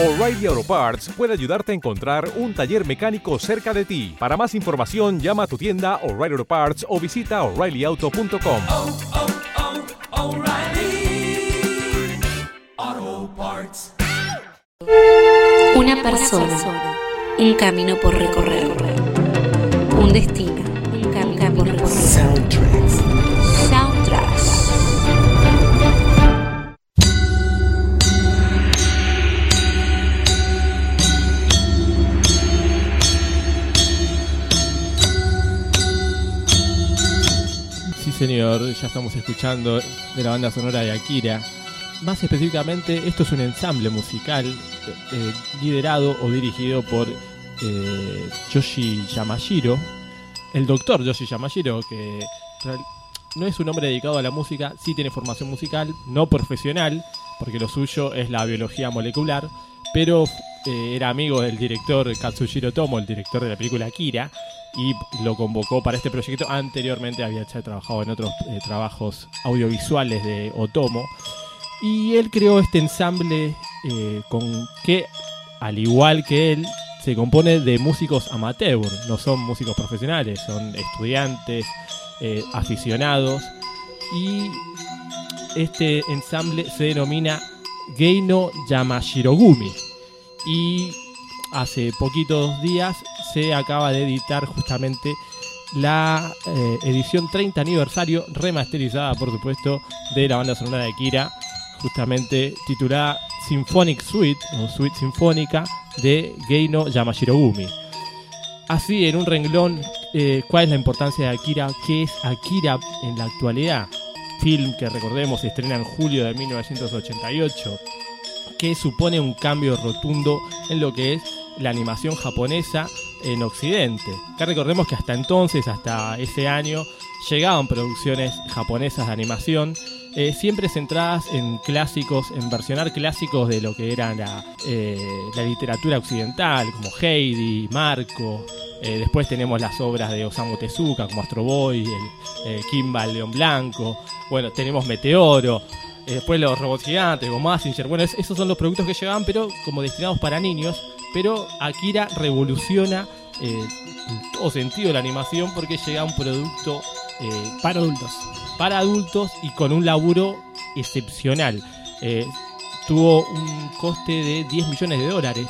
O'Reilly Auto Parts puede ayudarte a encontrar un taller mecánico cerca de ti. Para más información, llama a tu tienda O'Reilly Auto Parts o visita oreillyauto.com. oh, oh, Parts. Una persona, un camino por recorrer, un destino, un camino por recorrer. Sí, señor, ya estamos escuchando de la banda sonora de Akira. Más específicamente, esto es un ensamble musical eh, liderado o dirigido por eh, Yoshi Yamashiro, el doctor Yoshi Yamashiro, que no es un hombre dedicado a la música, sí tiene formación musical, no profesional, porque lo suyo es la biología molecular, pero eh, era amigo del director Katsushiro Tomo, el director de la película Akira, y lo convocó para este proyecto. Anteriormente había ya trabajado en otros eh, trabajos audiovisuales de Otomo. Y él creó este ensamble eh, con que, al igual que él, se compone de músicos amateur, no son músicos profesionales, son estudiantes, eh, aficionados. Y este ensamble se denomina Geino Yamashirogumi. Y hace poquitos días se acaba de editar justamente la eh, edición 30 aniversario remasterizada por supuesto de la banda sonora de Akira justamente titulada Symphonic Suite o Suite Sinfónica de Geino Yamashirogumi. Así en un renglón eh, cuál es la importancia de Akira qué es Akira en la actualidad film que recordemos se estrena en julio de 1988 que supone un cambio rotundo en lo que es la animación japonesa en Occidente. Que recordemos que hasta entonces, hasta ese año, llegaban producciones japonesas de animación, eh, siempre centradas en clásicos, en versionar clásicos de lo que era la, eh, literatura occidental, como Heidi, Marco. Eh, después tenemos las obras de Osamu Tezuka, como Astro Boy, el, León Blanco. Bueno, tenemos Meteoro, después los robots gigantes, como Mazinger. Bueno, es- esos son los productos que llegaban, pero como destinados para niños. Pero Akira revoluciona eh, en todo sentido la animación porque llega un producto eh, Para adultos. para adultos y con un laburo excepcional. Eh, tuvo un coste de 10 millones de dólares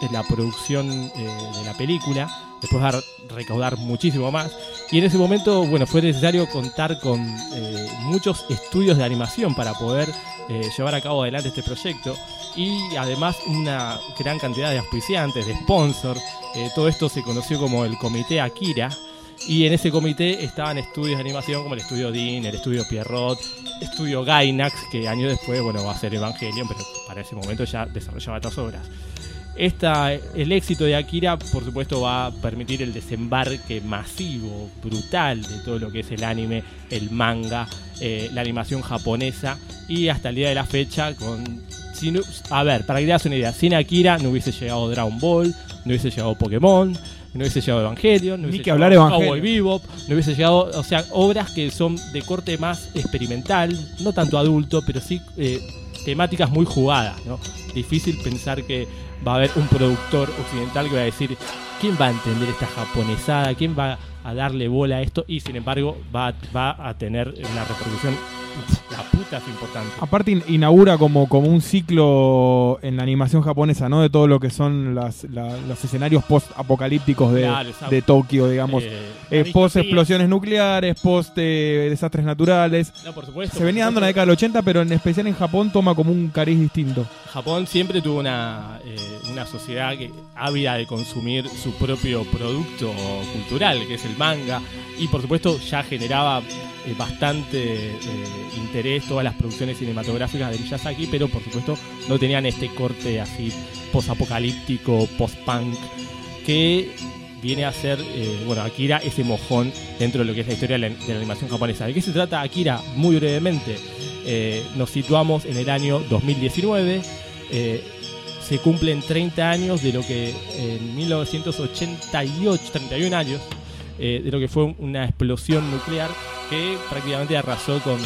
en la producción eh, de la película. Después va a recaudar muchísimo más. Y en ese momento, bueno, fue necesario contar con eh, muchos estudios de animación para poder eh, llevar a cabo adelante este proyecto. Y además una gran cantidad de auspiciantes, de sponsors. Eh, todo esto se conoció como el Comité Akira. Y en ese comité estaban estudios de animación como el estudio Dean, el estudio Pierrot, estudio Gainax, que años después bueno, va a ser Evangelion, pero para ese momento ya desarrollaba otras obras. Esta, el éxito de Akira, por supuesto, va a permitir el desembarque masivo, brutal de todo lo que es el anime, el manga, eh, la animación japonesa y hasta el día de la fecha con... si no- a ver, para que te das una idea, sin Akira no hubiese llegado Dragon Ball, no hubiese llegado Pokémon, no hubiese llegado Evangelion, no Ni hubiese que hablar. Cowboy Bebop, no hubiese llegado, o sea, obras que son de corte más experimental, no tanto adulto, pero sí eh, temáticas muy jugadas, ¿no? Difícil pensar que va a haber un productor occidental que va a decir, ¿quién va a entender esta japonesada? ¿Quién va a darle bola a esto? Y sin embargo va, va a tener una repercusión, importante. Aparte in- inaugura como, como un ciclo en la animación japonesa, ¿no? De todo lo que son las, la- los escenarios post-apocalípticos de, Claro, de Tokio, digamos. Eh, Eh, la post distopía. explosiones nucleares, post eh, naturales. No, por supuesto, Se venía dando en la década del 80, pero en especial en Japón toma como un cariz distinto. Japón siempre tuvo una, eh, una sociedad que, ávida de consumir su propio producto cultural, que es el manga, y por supuesto ya generaba eh, bastante eh, interés todas las producciones cinematográficas de Miyazaki, pero por supuesto no tenían este corte así post-apocalíptico, post-punk, que viene a ser, eh, bueno, Akira ese mojón dentro de lo que es la historia de la, animación japonesa. ¿De qué se trata Akira? Muy brevemente, eh, nos situamos en el año 2019, eh, se cumplen 30 años de lo que en 1988, 31 años, de lo que fue una explosión nuclear que prácticamente arrasó con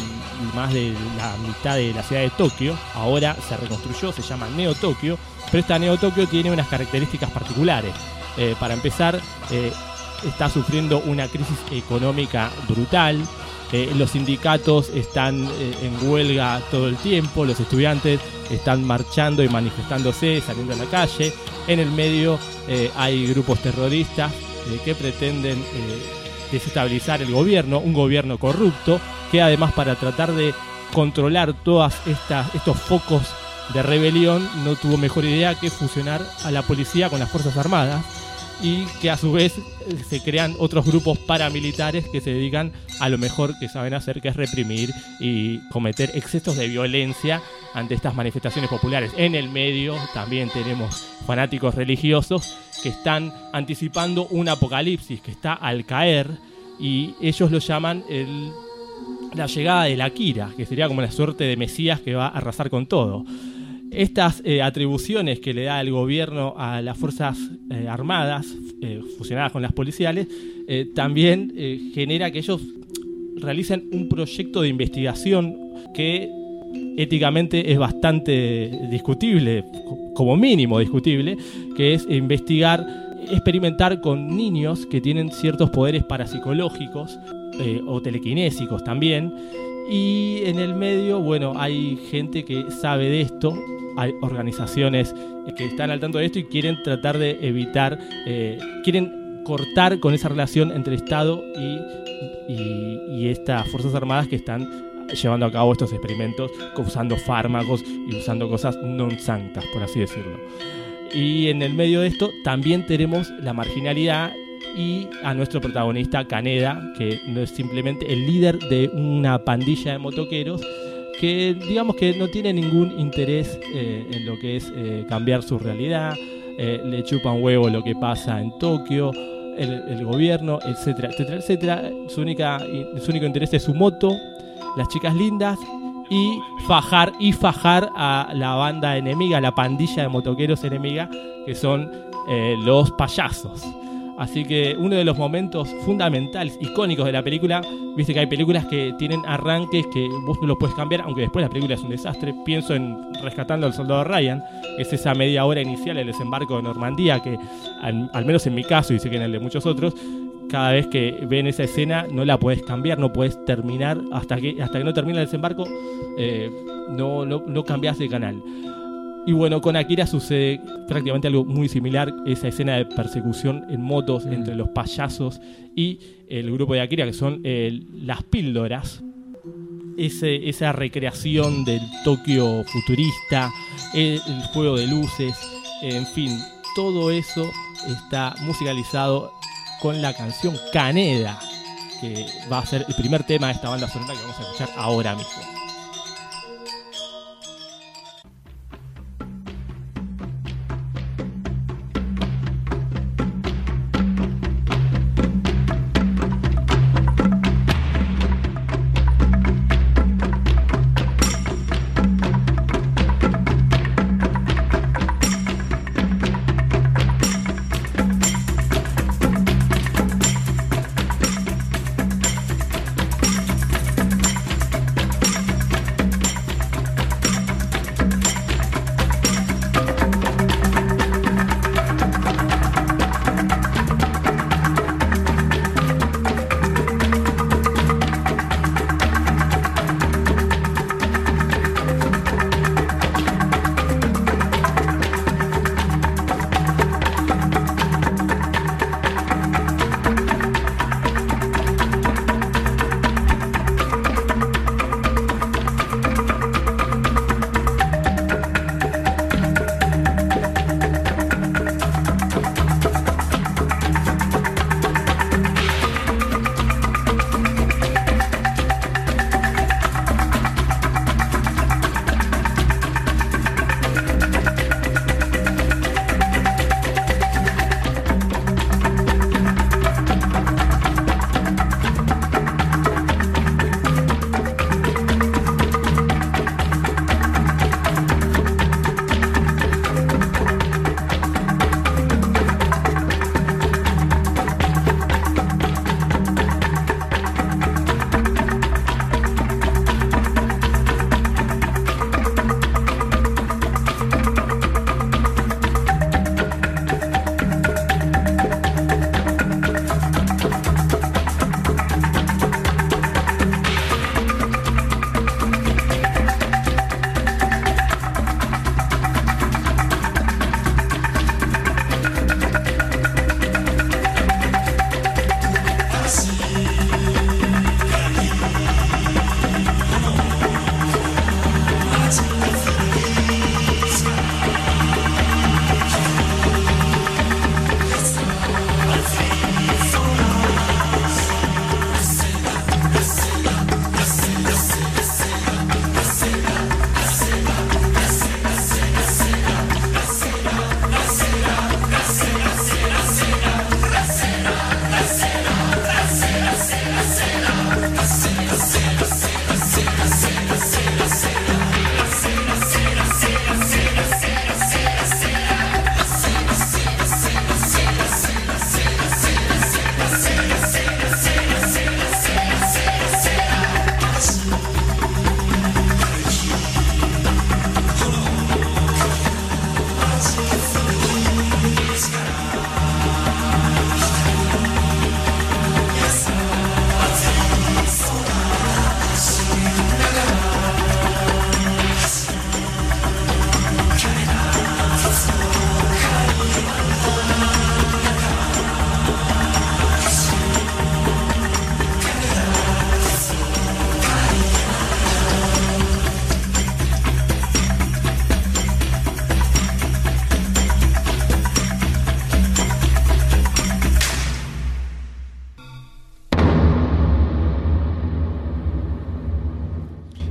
más de la mitad de la ciudad de Tokio. Ahora se reconstruyó, se llama Neo Tokio pero esta Neo Tokio tiene unas características particulares. Eh, para empezar, eh, está sufriendo una crisis económica brutal. Eh, los sindicatos están en huelga todo el tiempo, los estudiantes están marchando y manifestándose, saliendo a la calle. En el medio hay grupos terroristas que pretenden desestabilizar el gobierno, un gobierno corrupto, que además para tratar de controlar todos estos focos de rebelión no tuvo mejor idea que fusionar a la policía con las Fuerzas Armadas y que a su vez eh, se crean otros grupos paramilitares que se dedican a lo mejor que saben hacer, que es reprimir y cometer excesos de violencia ante estas manifestaciones populares. En el medio también tenemos fanáticos religiosos que están anticipando un apocalipsis que está al caer y ellos lo llaman el- la llegada de la Kira, que sería como una suerte de Mesías que va a arrasar con todo. Estas eh, atribuciones que le da el gobierno a las Fuerzas eh, Armadas, eh, fusionadas con las policiales, también genera que ellos realicen un proyecto de investigación que éticamente es bastante discutible, co- como mínimo discutible, que es investigar, experimentar con niños que tienen ciertos poderes parapsicológicos o telequinésicos también. Y en el medio, bueno, hay gente que sabe de esto, hay organizaciones que están al tanto de esto y quieren tratar de evitar, eh, quieren cortar con esa relación entre Estado y, y- y estas Fuerzas Armadas que están llevando a cabo estos experimentos usando fármacos y usando cosas non santas, por así decirlo. Y en el medio de esto también tenemos la marginalidad y a nuestro protagonista Caneda, que no es simplemente el líder de una pandilla de motoqueros que digamos que no tiene ningún interés eh, en lo que es eh, cambiar su realidad, eh, le chupa un huevo lo que pasa en Tokio, el, el gobierno, etcétera, etcétera, etcétera. Su, única, su único interés es su moto, las chicas lindas y fajar y fajar a la banda enemiga, la pandilla de motoqueros enemiga, que son eh, los payasos. Así que uno de los momentos fundamentales, icónicos de la película, viste que hay películas que tienen arranques que vos no los puedes cambiar, aunque después la película es un desastre. Pienso en Rescatando al Soldado Ryan, es esa media hora inicial del desembarco de Normandía, que al, al menos en mi caso y sé que en el de muchos otros, cada vez que ven esa escena no la puedes cambiar, no puedes terminar, hasta que, hasta que no termina el desembarco, eh, no, no, no cambias de canal. Y bueno, con Akira sucede prácticamente algo muy similar, esa escena de persecución en motos entre los payasos y el grupo de Akira, que son eh, las píldoras. Ese- esa recreación del Tokio futurista, el, el juego de luces, en fin, todo eso está musicalizado con la canción Caneda, que va a ser el primer tema de esta banda sonora que vamos a escuchar ahora mismo.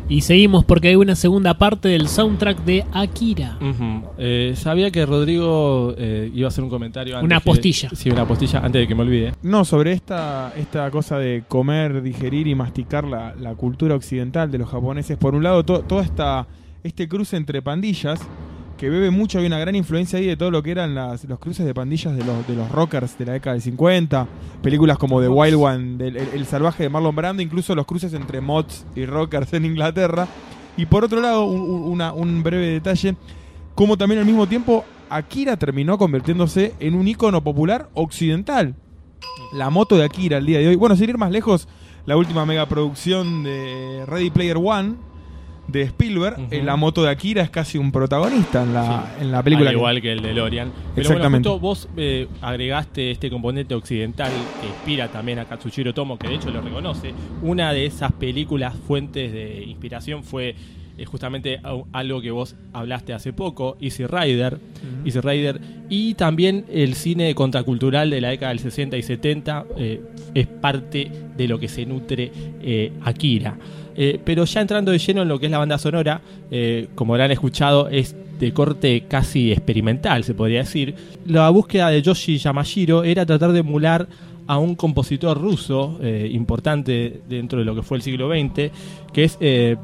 Y seguimos porque hay una segunda parte del soundtrack de Akira. Ujú. Eh, sabía que Rodrigo eh, iba a hacer un comentario antes Una que- postilla. sí, una postilla antes de que me olvide. No, sobre esta, esta cosa de comer, digerir y masticar la, la cultura occidental de los japoneses. Por un lado, to- toda esta este cruce entre pandillas, que bebe mucho, hay una gran influencia ahí de todo lo que eran las- los cruces de pandillas de los, de los rockers de la década del 50. Películas como The Wild One, del- el, el salvaje de Marlon Brando, incluso los cruces entre mods y rockers en Inglaterra. Y por otro lado, un, un- una- un breve detalle, como también al mismo tiempo Akira terminó convirtiéndose en un ícono popular occidental. La moto de Akira al día de hoy. Bueno, sin ir más lejos, la última megaproducción de Ready Player One de Spielberg, eh, la moto de Akira es casi un protagonista en la, en la película. Al igual que el DeLorean. Pero Exactamente. bueno, justo vos eh, agregaste este componente occidental que inspira también a Katsushiro Tomo, que de hecho lo reconoce. Una de esas películas fuentes de inspiración fue eh, justamente algo que vos hablaste hace poco, Easy Rider. Easy Rider. Y también el cine contracultural de la década del 60 y 70 eh, es parte de lo que se nutre eh, Akira. Eh, pero ya entrando de lleno en lo que es la banda sonora, eh, como habrán escuchado, es de corte casi experimental, se podría decir. La búsqueda de Yoshi Yamashiro era tratar de emular a un compositor ruso eh, importante dentro de lo que fue el siglo XX, que es eh,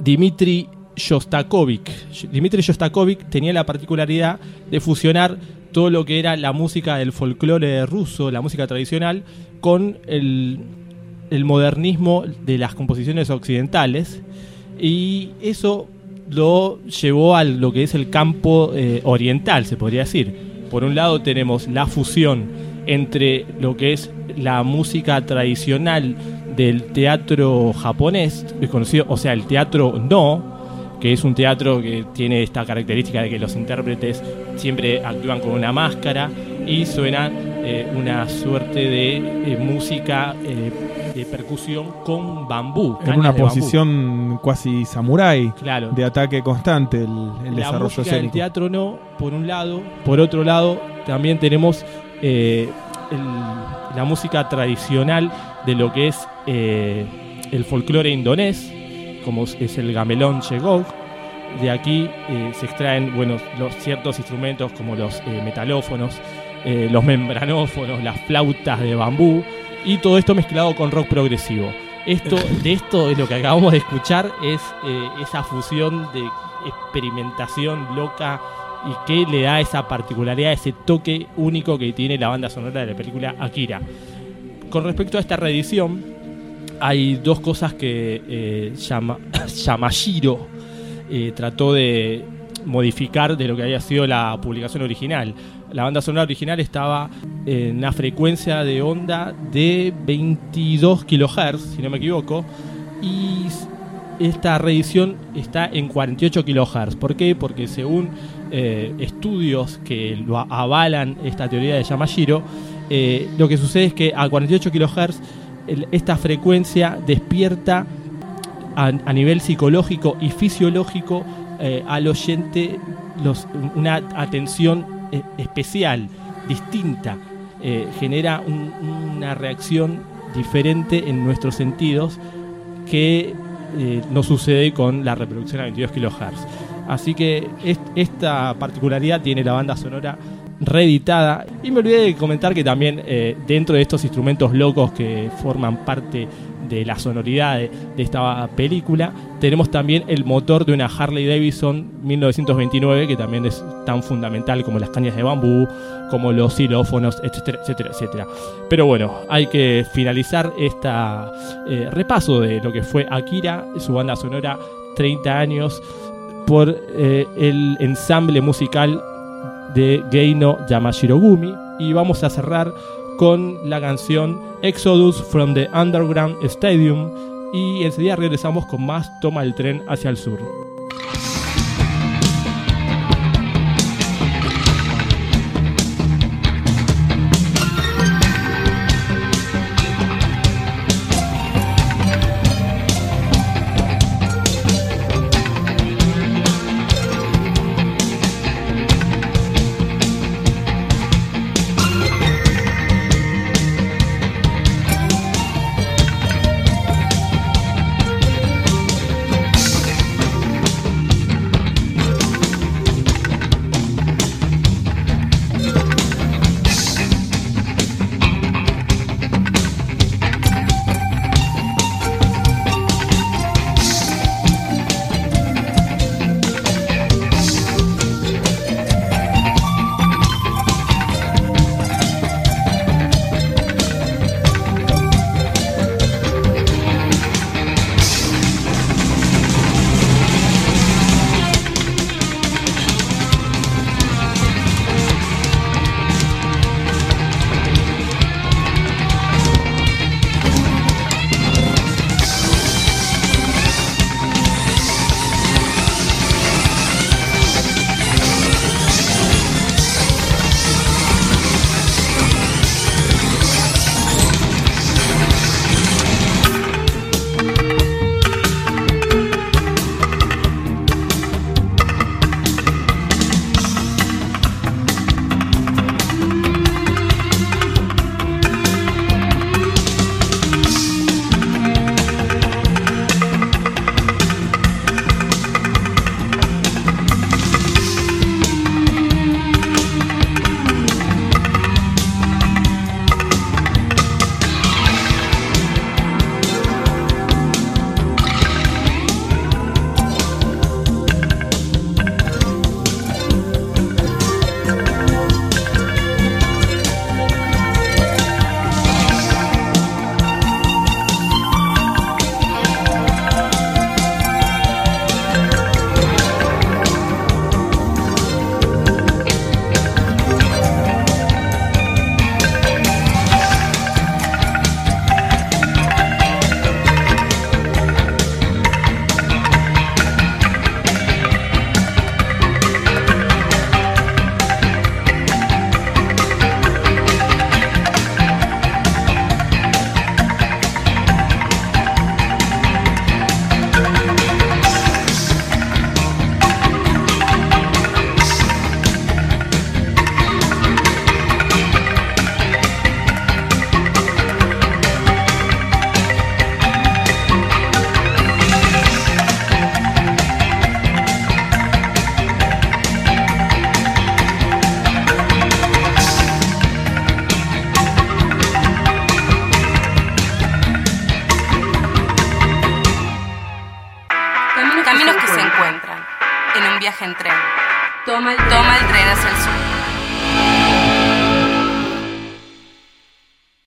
Dmitry Shostakovich. Dmitry Shostakovich tenía la particularidad de fusionar todo lo que era la música del folclore ruso, la música tradicional, con el, el modernismo de las composiciones occidentales. Y eso lo llevó a lo que es el campo eh, oriental, se podría decir. Por un lado tenemos la fusión entre lo que es la música tradicional del teatro japonés, conocido, o sea, el teatro no, que es un teatro que tiene esta característica de que los intérpretes siempre actúan con una máscara y suena eh, una suerte de eh, música eh, de percusión con bambú. en una posición cuasi samurái Claro. de ataque constante el, el la desarrollo música del teatro no, por un lado. Por otro lado, también tenemos el- la música tradicional de lo que es el folclore indonés, como es- es el gamelón chegog. De aquí eh, se extraen bueno, los ciertos instrumentos como los eh, metalófonos, eh, los membranófonos, las flautas de bambú y todo esto mezclado con rock progresivo. Esto, de esto es lo que acabamos de escuchar, es eh, esa fusión de experimentación loca y que le da esa particularidad, ese toque único que tiene la banda sonora de la película Akira. Con respecto a esta reedición, hay dos cosas que eh, Yama- Yamashiro eh, trató de modificar de lo que había sido la publicación original. La banda sonora original estaba en una frecuencia de onda de 22 kHz, si no me equivoco, y esta reedición está en 48 kHz. ¿Por qué? Porque según eh, estudios que lo avalan esta teoría de Yamashiro, eh, lo que sucede es que a 48 kHz esta frecuencia despierta a, nivel psicológico y fisiológico eh, al oyente una atención especial, distinta, eh, genera un- una reacción diferente en nuestros sentidos que eh, no sucede con la reproducción a 22 kHz. Así que est- esta particularidad tiene la banda sonora reeditada. Y me olvidé de comentar que también eh, dentro de estos instrumentos locos que forman parte de la sonoridad de, esta película, tenemos también el motor de una Harley Davidson 1929, que también es tan fundamental como las cañas de bambú, como los xilófonos, etcétera, etcétera, etcétera. Pero bueno, hay que finalizar este repaso de lo que fue Akira, su banda sonora, 30 años, por eh, el ensamble musical de Geino Yamashirogumi y vamos a cerrar con la canción Exodus from the Underground Stadium y enseguida regresamos con más Toma el tren hacia el sur.